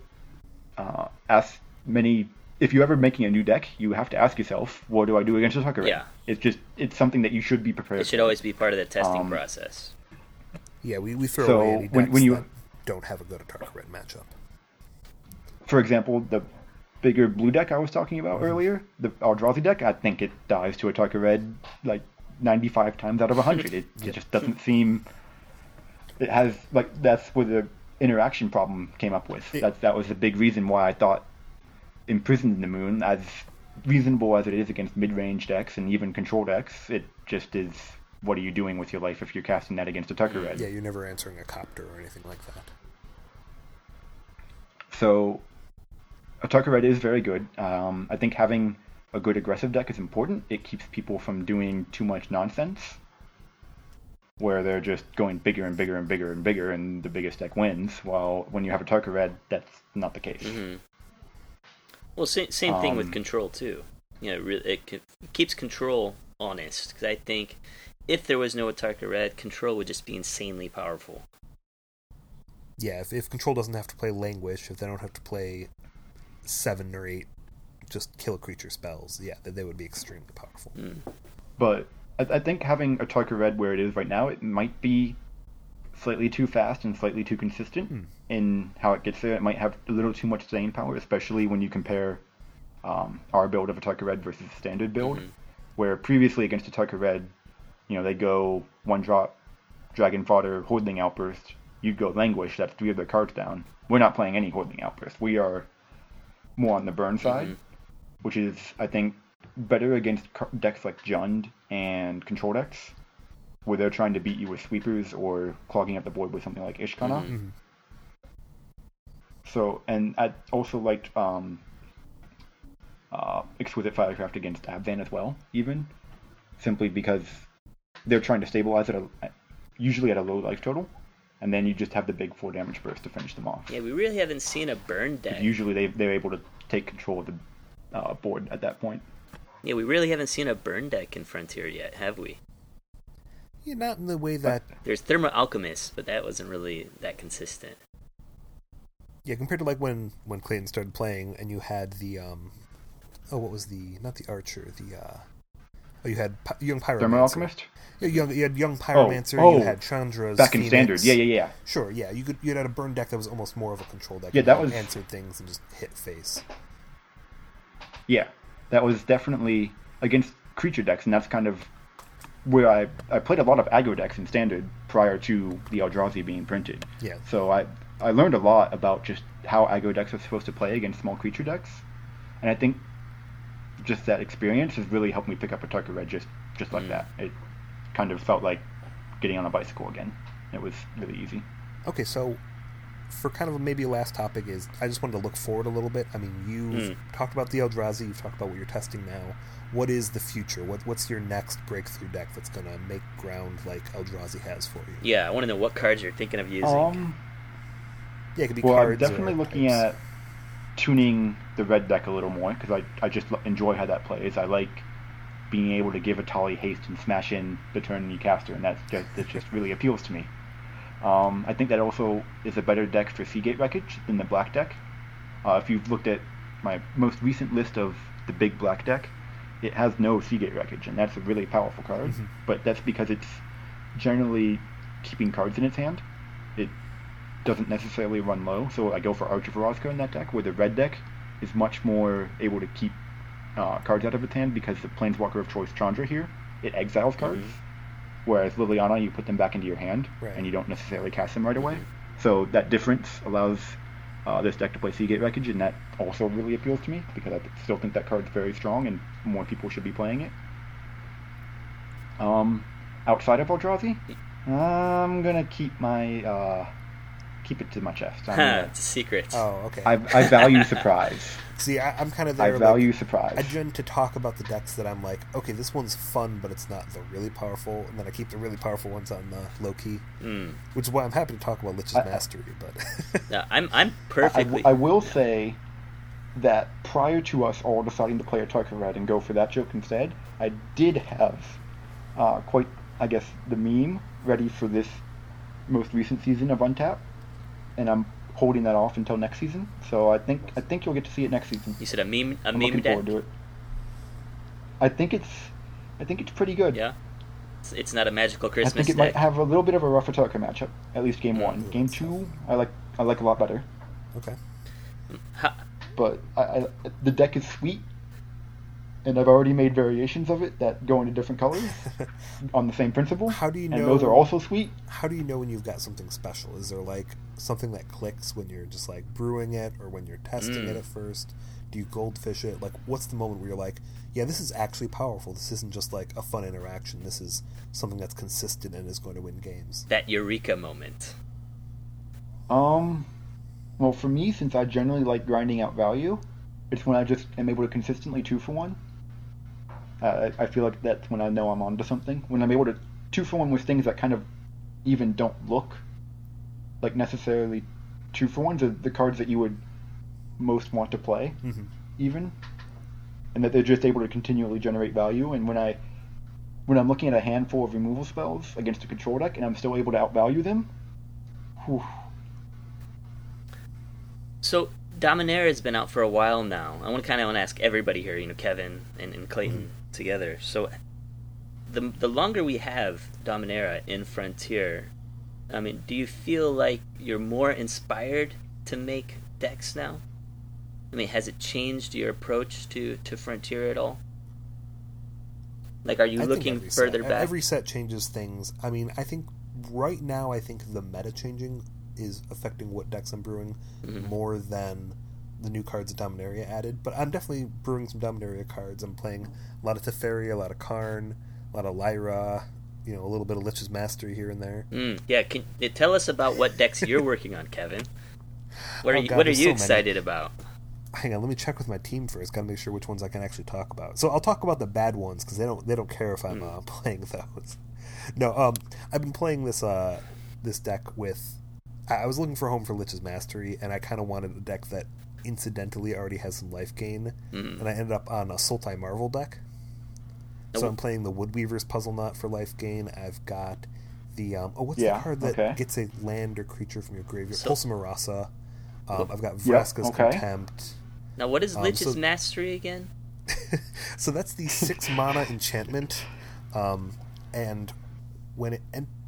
uh, asks many. If you're ever making a new deck, you have to ask yourself, "What do I do against Atarka Red?" Yeah. It's just it's something that you should be prepared. It should for. always be part of the testing Um, process. Yeah, we, we throw So, away any decks when- when you- that don't have a good Atarka Red matchup. For example, the bigger blue deck I was talking about earlier, the Eldrazi deck, I think it dies to Atarka Red like 95 times out of 100. It, Yeah. it just doesn't seem. It has like that's where the interaction problem came up with. It- That that was the big reason why I thought Imprisoned in the Moon, as reasonable as it is against mid-range decks and even control decks, it just is. What are you doing with your life if you're casting that against Atarka Red? Yeah, you're never answering a copter or anything like that. So, Atarka Red is very good. Um, I think having a good aggressive deck is important. It keeps people from doing too much nonsense, where they're just going bigger and bigger and bigger and bigger, and the biggest deck wins. While when you have Atarka Red, that's not the case. hmm Well, same, same thing with Um, control too. You know, re- it, keeps control honest because I think if there was no Atarka Red, control would just be insanely powerful. Yeah, if, if control doesn't have to play languish, if they don't have to play seven or eight just kill creature spells, yeah, then they would be extremely powerful. Mm. But I, I think having Atarka Red where it is right now, it might be slightly too fast and slightly too consistent Hmm. in how it gets there. It might have a little too much staying power, especially when you compare um, our build of Atarka Red versus the standard build, Mhm. where previously against Atarka Red, you know, they go one drop, Dragon Fodder, Hordling Outburst. You go Languish, that's three of their cards down. We're not playing any Hordling Outburst. We are more on the burn side, Mhm. which is, I think, better against decks like Jund and control decks, where they're trying to beat you with sweepers or clogging up the board with something like Ishkanah. Mhm. Mhm. So, and I also liked um, uh, Exquisite Firecraft against Abzan as well, even simply because they're trying to stabilize it at, usually at a low life total, and then you just have the big four damage burst to finish them off. Yeah, we really haven't seen a burn deck. Usually they they're able to take control of the uh, board at that point. Yeah, we really haven't seen a burn deck in Frontier yet, have we? Yeah, not in the way that There's Thermo Alchemist, but that wasn't really that consistent. yeah, compared to like when when Clayton started playing and you had the um oh what was the not the archer the uh oh you had Pi- young pyromancer Thermo Alchemist yeah, young you had young pyromancer oh, you had Chandra's back in Phoenix. standard. Yeah, yeah, yeah. sure yeah you could you had a burn deck that was almost more of a control deck Yeah, that could was- answer things and just hit face Yeah, that was definitely against creature decks, and that's kind of where I I played a lot of aggro decks in standard prior to the Eldrazi being printed. yeah So I I learned a lot about just how aggro decks are supposed to play against small creature decks, and I think just that experience has really helped me pick up Atarka Red just just like Mm. that. It kind of felt like getting on a bicycle again. It was really easy. Okay, so for kind of a maybe last topic is I just wanted to look forward a little bit. I mean, you've Mm. talked about the Eldrazi, you've talked about what you're testing now. What is the future? What what's your next breakthrough deck that's going to make ground like Eldrazi has for you? Yeah, I want to know what cards you're thinking of using. Um, Yeah, it could be well, I'm definitely or looking types. at tuning the red deck a little more because I, I just enjoy how that plays. I like being able to give a Tali haste and smash in the turn you cast her, and that's just, that just really appeals to me. Um, I think that also is a better deck for Seagate Wreckage than the black deck. Uh, if you've looked at my most recent list of the big black deck, it has no Seagate Wreckage, and that's a really powerful card. Mhm. But that's because it's generally keeping cards in its hand. It doesn't necessarily run low, so I go for Arch of Orazca in that deck, where the red deck is much more able to keep uh, cards out of its hand because the Planeswalker of choice Chandra here, it exiles cards, Mhm. whereas Liliana, you put them back into your hand, Right. and you don't necessarily cast them right away. Mhm. So that difference allows uh, this deck to play Seagate Wreckage, and that also really appeals to me because I still think that card's very strong, and more people should be playing it. Um, outside of Eldrazi, I'm gonna keep my uh, keep it to my chest. I'm Huh, it's a secret. Oh, okay. I, I value surprise. See, I, I'm kind of there. I value like, surprise. I tend to talk about the decks that I'm like, okay, this one's fun, but it's not the really powerful, and then I keep the really powerful ones on the low key, Mm. which is why I'm happy to talk about Lich's I- I- Mastery. But No, I'm I'm I- I, perfectly. I will say that prior to us all deciding to play Atarka Red and go for that joke instead, I did have uh, quite, I guess, the meme ready for this most recent season of Untap, and I'm holding that off until next season. So I think I think you'll get to see it next season. You said a meme, a I'm meme looking deck. forward to it. I think it's I think it's pretty good. Yeah, it's, it's not a magical Christmas. I think it deck. might have a little bit of a rougher target matchup. At least game one. Game two, I like I like a lot better. Okay. Ha- But I, I, the deck is sweet, and I've already made variations of it that go into different colors on the same principle. How do you And those know- are also sweet. How do you know when you've got something special? Is there like something that clicks when you're just like brewing it or when you're testing Mm. it at first? Do you goldfish it? Like, what's the moment where you're like, yeah, this is actually powerful. This isn't just like a fun interaction. This is something that's consistent and is going to win games. that eureka moment. Um, well, for me, since I generally like grinding out value, it's when I just am able to consistently two for one. Uh, I I feel like that's when I know I'm onto something. When I'm able to two for one with things that kind of even don't look like necessarily two for ones, are the cards that you would most want to play, Mhm. even, and that they're just able to continually generate value. And when I when I'm looking at a handful of removal spells against a control deck, and I'm still able to outvalue them, whew, So Dominaria has been out for a while now. I want to kind of want to ask everybody here, you know, Kevin and, and Clayton together. So the the longer we have Dominaria in Frontier, I mean, do you feel like you're more inspired to make decks now? I mean, has it changed your approach to, to Frontier at all? Like, are you I looking further set, back? Every set changes things. I mean, I think right now, I think the meta changing is affecting what decks I'm brewing Mhm. more than the new cards that Dominaria added. But I'm definitely brewing some Dominaria cards. I'm playing a lot of Teferi, a lot of Karn, a lot of Lyra, you know, a little bit of Lich's Mastery here and there. Mm, yeah, can uh, tell us about what decks you're working on, Kevin. What are Oh, you, God, what are you so many. excited about? Hang on, let me check with my team first. Got to make sure which ones I can actually talk about. So I'll talk about the bad ones because they don't they don't care if I'm Hmm. uh, playing those. No, um, I've been playing this uh this deck with. I I was looking for a home for Lich's Mastery, and I kind of wanted a deck that incidentally already has some life gain, Mhm. and I ended up on a Sultai Marvel deck. So. I'm playing the Woodweaver's Puzzleknot for life gain. I've got the um, oh, what's Yeah, the card that okay. gets a land or creature from your graveyard? So- Pulse of Murasa. Um, I've got Yeah, Vraska's okay. Contempt. Now, what is Um, Lich's so- mastery again? so that's the six mana enchantment, um, and when it en- oh,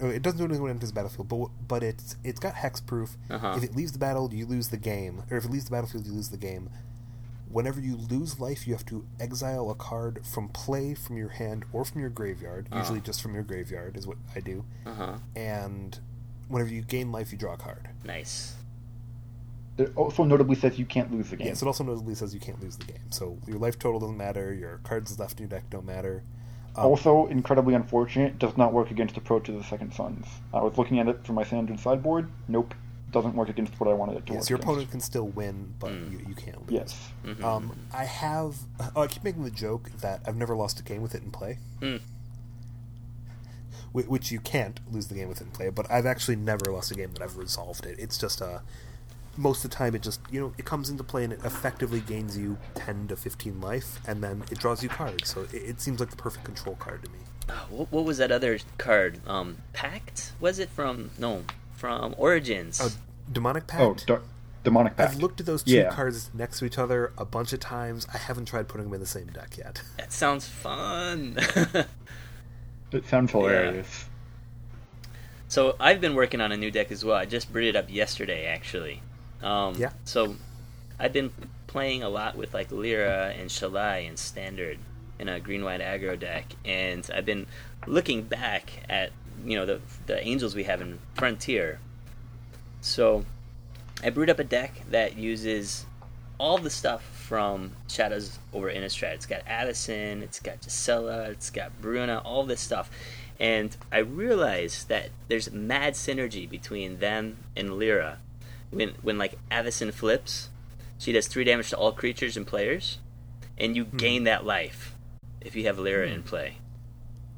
it doesn't do anything when it enters the battlefield, but but it's it's got hexproof. Uh-huh. If it leaves the battle, you lose the game, or if it leaves the battlefield, you lose the game. Whenever you lose life, you have to exile a card from play from your hand or from your graveyard. Ah. Usually, just from your graveyard is what I do. Uh huh. And whenever you gain life, you draw a card. Nice. It also notably says you can't lose the game. Yes, it also notably says you can't lose the game. So your life total doesn't matter. Your cards left in your deck don't matter. Um, Also, incredibly unfortunate, does not work against Approach of the Second Sun. I was looking at it for my standard sideboard. Nope, doesn't work against what I wanted it to Yes, work your against. opponent can still win, but Mm. you, you can't lose. Yes. Mhm. Um, I have. Oh, I keep making the joke that I've never lost a game with it in play. Wh- which you can't lose the game with it in play. But I've actually never lost a game that I've resolved it. It's just uh, most of the time it just you know it comes into play and it effectively gains you ten to fifteen life, and then it draws you cards. So it, it seems like the perfect control card to me. Oh, what, what was that other card? Um, Pact? Was it from no from Origins? Oh, demonic pact. Oh, Dar- Demonic Pact. I've looked at those two Yeah. cards next to each other a bunch of times. I haven't tried putting them in the same deck yet. That sounds fun. It sounds hilarious. so I've been working on a new deck as well. I just brewed it up yesterday, actually. Um, Yeah. So I've been playing a lot with like Lyra and Shalai and Standard in a green white aggro deck, and I've been looking back at you know the the angels we have in Frontier. So I brewed up a deck that uses all the stuff from Shadows over Innistrad. It's got Avacyn, it's got Gisela, it's got Bruna, all this stuff. And I realized that there's mad synergy between them and Lyra. When when like Avacyn flips, she does three damage to all creatures and players, and you hmm. gain that life if you have Lyra in hmm. play.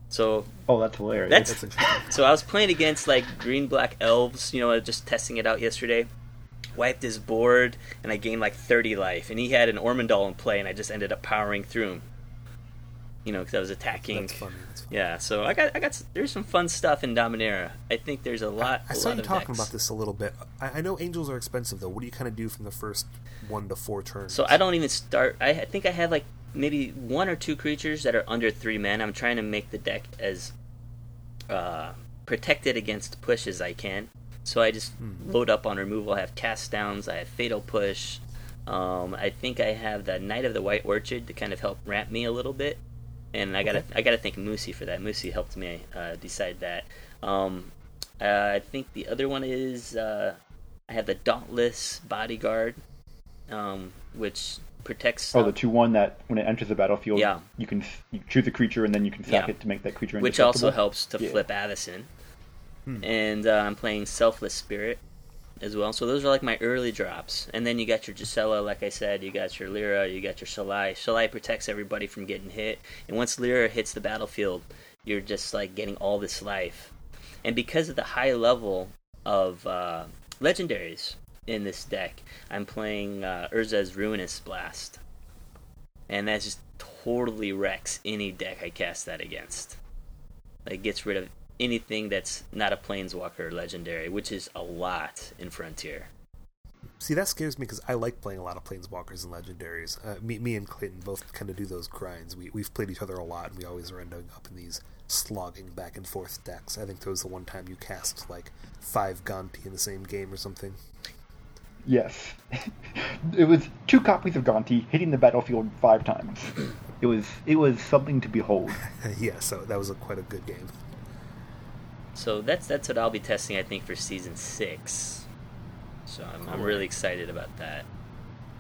So Oh, that's hilarious. that's, That's so I was playing against like green black elves, you know, just testing it out yesterday. Wiped his board and I gained like 30 life, and he had an Ormendahl in play, and I just ended up powering through him. You know, because I was attacking. That's funny. That's funny. Yeah, so I got I got there's some fun stuff in Dominaria. I think there's a lot. I saw lot you talking decks. about this a little bit. I, I know angels are expensive though. What do you kind of do from the first one to four turns? So I don't even start. I, I think I have like maybe one or two creatures that are under three men. I'm trying to make the deck as uh, protected against push as I can. So I just Hmm. load up on removal. I have cast downs. I have fatal push. Um, I think I have the Knight of the White Orchard to kind of help ramp me a little bit. And I gotta Okay. I gotta thank Moosey for that. Moosey helped me uh, decide that. Um, uh, I think the other one is uh, I have the Dauntless Bodyguard, um, which protects. Oh, the two one that when it enters the battlefield, Yeah. you can you choose a creature and then you can sack Yeah. it to make that creature which also helps to Yeah. flip Avacyn. Hmm. And uh, I'm playing Selfless Spirit as well. So those are like my early drops. And then you got your Gisela, like I said, you got your Lyra, you got your Shalai. Shalai protects everybody from getting hit. And once Lyra hits the battlefield, you're just like getting all this life. And because of the high level of uh, legendaries in this deck, I'm playing uh, Urza's Ruinous Blast. And that just totally wrecks any deck I cast that against. Like gets rid of anything that's not a planeswalker legendary, which is a lot in Frontier. See, that scares me because I like playing a lot of planeswalkers and legendaries. Uh, me, me and Clayton both kind of do those grinds. We we've played each other a lot, and we always are ending up in these slogging back and forth decks. I think there was the one time you cast like five Gonti in the same game or something. Yes, it was two copies of Gonti hitting the battlefield five times. It was it was something to behold. yeah, so that was a, quite a good game. So that's that's what I'll be testing, I think, for season six. So I'm, I'm really excited about that.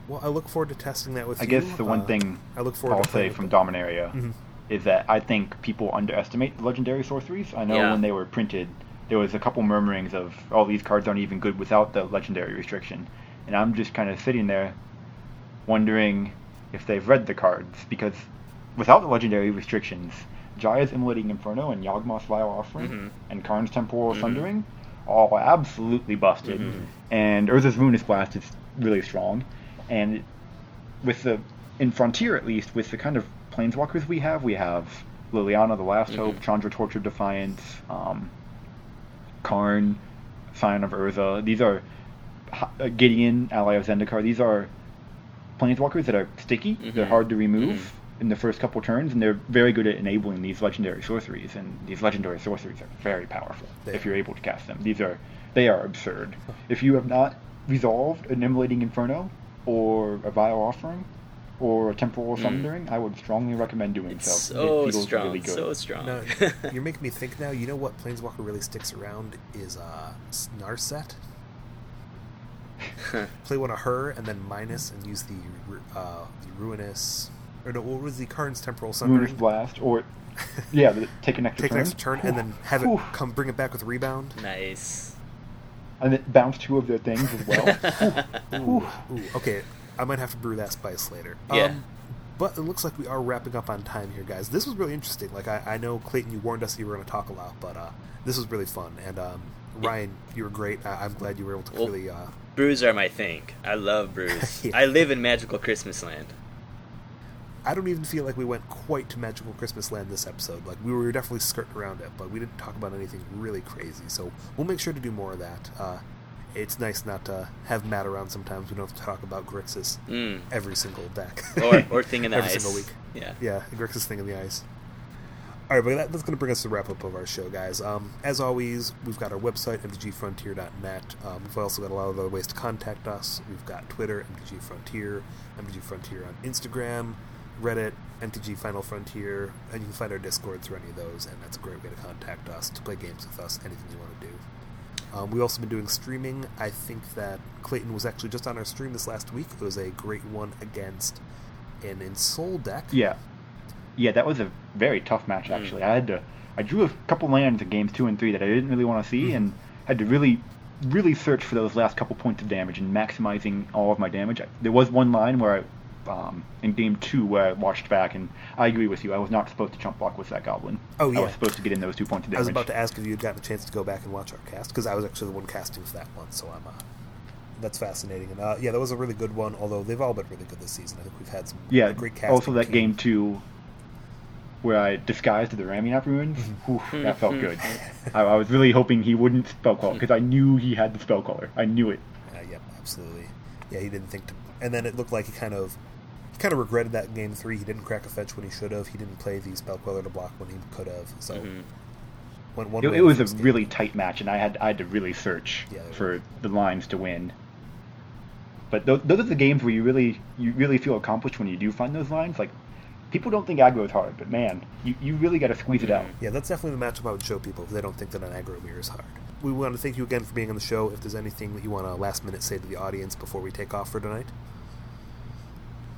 Well, I look forward to testing that with I you. guess the one Uh, thing I look forward I'll to say from with them. Dominaria Mhm. is that I think people underestimate the legendary sorceries. I know Yeah. when they were printed, there was a couple murmurings of, "Oh, these cards aren't even good without the legendary restriction," and I'm just kind of sitting there, wondering if they've read the cards because without the legendary restrictions, Jaya's Immolating Inferno and Yawgmoth's Vile Offering Mhm. and Karn's Temporal Mhm. Sundering all absolutely busted, Mhm. and Urza's Ruinous Blast is really strong, and with the in Frontier at least, with the kind of planeswalkers we have, we have Liliana, the Last. Hope, Chandra, Torch of Defiance, um, Karn, Scion of Urza. These are uh, Gideon, Ally of Zendikar. These are planeswalkers that are sticky. They're Mhm. hard to remove Mhm. In the first couple turns, and they're very good at enabling these legendary sorceries. And these legendary sorceries are very powerful They if you're able to cast them. These are they are absurd. If you have not resolved an Immolating Inferno or a Vile Offering or a Temporal Mm. Sundering, I would strongly recommend doing It's so. so it feels strong, really good. so strong. No, you're making me think now. You know what Planeswalker really sticks around is uh, Narset. Play one of her and then minus and use the uh, the ruinous or no, what was the Karn's temporal Ruinous sundering? Blast or yeah, take an extra Take turn. an extra turn and then have it come bring it back with rebound. nice. and then bounce two of their things as well. Ooh, ooh, okay, I might have to brew that spice later. Yeah. Um, but it looks like we are wrapping up on time here, guys. This was really interesting. Like I, I know Clayton, you warned us you were going to talk a lot, but uh, this was really fun. And um, Ryan, you were great. I, I'm glad you were able to Well- really. Uh, brews are my thing. I love brews. Yeah. I live in magical Christmas land. I don't even feel like we went quite to Magical Christmas Land this episode. Like we were definitely skirting around it, but we didn't talk about anything really crazy. So we'll make sure to do more of that. Uh, it's nice not to have Matt around sometimes. We don't have to talk about Grixis Mm. every single deck. Or or thing in the every ice. single week. Yeah. Yeah, Grixis thing in the ice. All right, but that, that's going to bring us to the wrap up of our show, guys. Um, as always, we've got our website, mtgfrontier.net. Um, we've also got a lot of other ways to contact us. We've got Twitter, MTG Frontier, MTG Frontier on Instagram, Reddit, MTG Final Frontier, and you can find our Discord through any of those, and that's a great way to contact us, to play games with us, anything you want to do. Um, we've also been doing streaming. I think that Clayton was actually just on our stream this last week. It was a great one against an Ensoul deck. yeah, yeah, that was a very tough match Mm. actually. I had to I drew a couple lands in games two and three that I didn't really want to see, Mhm. and had to really really search for those last couple points of damage and maximizing all of my damage. I, there was one line where I. Um, in game two, where I watched back, and I agree with you. I was not supposed to chump block with that goblin. Oh, yeah, I was supposed to get in those two points of I was about to ask if you had gotten a chance to go back and watch our cast because I was actually the one casting for that one. So I'm. Uh, that's fascinating, and uh, yeah, that was a really good one. Although they've all been really good this season. I think we've had some Yeah. great casting. Also, that team. game two. where I disguised the Ramunap ruins, whew, that felt good. I, I was really hoping he wouldn't spell call because I knew he had the spell queller. I knew it. Uh, yep, absolutely. Yeah, he didn't think to, and then it looked like he kind of, he kind of regretted that in game three. He didn't crack a fetch when he should have. He didn't play the spell queller to block when he could have. So, Mhm. one, one It, it was a to escape. really tight match, and I had I had to really search Yeah, they for the lines to win. But those, those are the games where you really you really feel accomplished when you do find those lines. Like people don't think aggro is hard, but man, you, you really got to squeeze it out. Yeah, that's definitely the matchup I would show people if they don't think that an aggro mirror is hard. We want to thank you again for being on the show. If there's anything that you want to last minute say to the audience before we take off for tonight,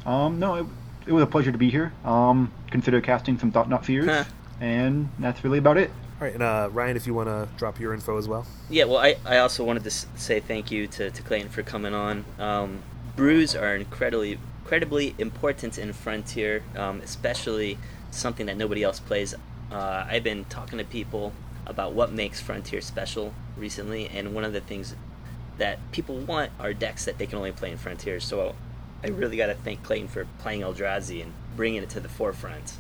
Um, no, it, it was a pleasure to be here. Um, consider casting some Thought Knot Seers, Huh. and that's really about it. all right. And uh, Ryan, if you want to drop your info as well. Yeah, well, I, I also wanted to say thank you to, to Clayton for coming on. Um, brews are incredibly incredibly important in Frontier, um, especially something that nobody else plays. Uh, I've been talking to people about what makes Frontier special recently, and one of the things that people want are decks that they can only play in Frontier. So I really got to thank Clayton for playing Eldrazi and bringing it to the forefront.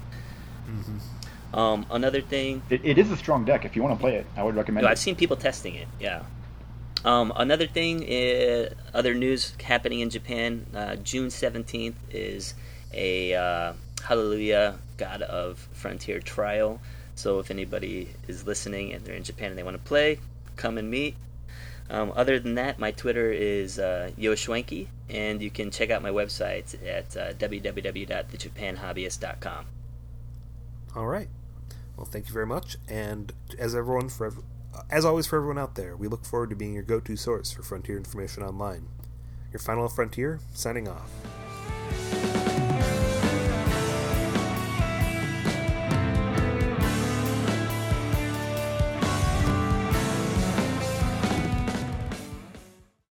Mm-hmm. Um, another thing it. It is a strong deck. If you want to play it, I would recommend no, it. I've seen people testing it. Yeah. Um, another thing, uh, other news happening in Japan. Uh, June seventeenth is a uh, Hareruya God of Frontier trial. So if anybody is listening and they're in Japan and they want to play, come and meet. Um, other than that, my Twitter is uh, Yoshwanky, and you can check out my website at uh, www.thejapanhobbyist.com. All right. Well, thank you very much. And as everyone, for as always, for everyone out there, we look forward to being your go-to source for Frontier information online. Your final frontier, signing off.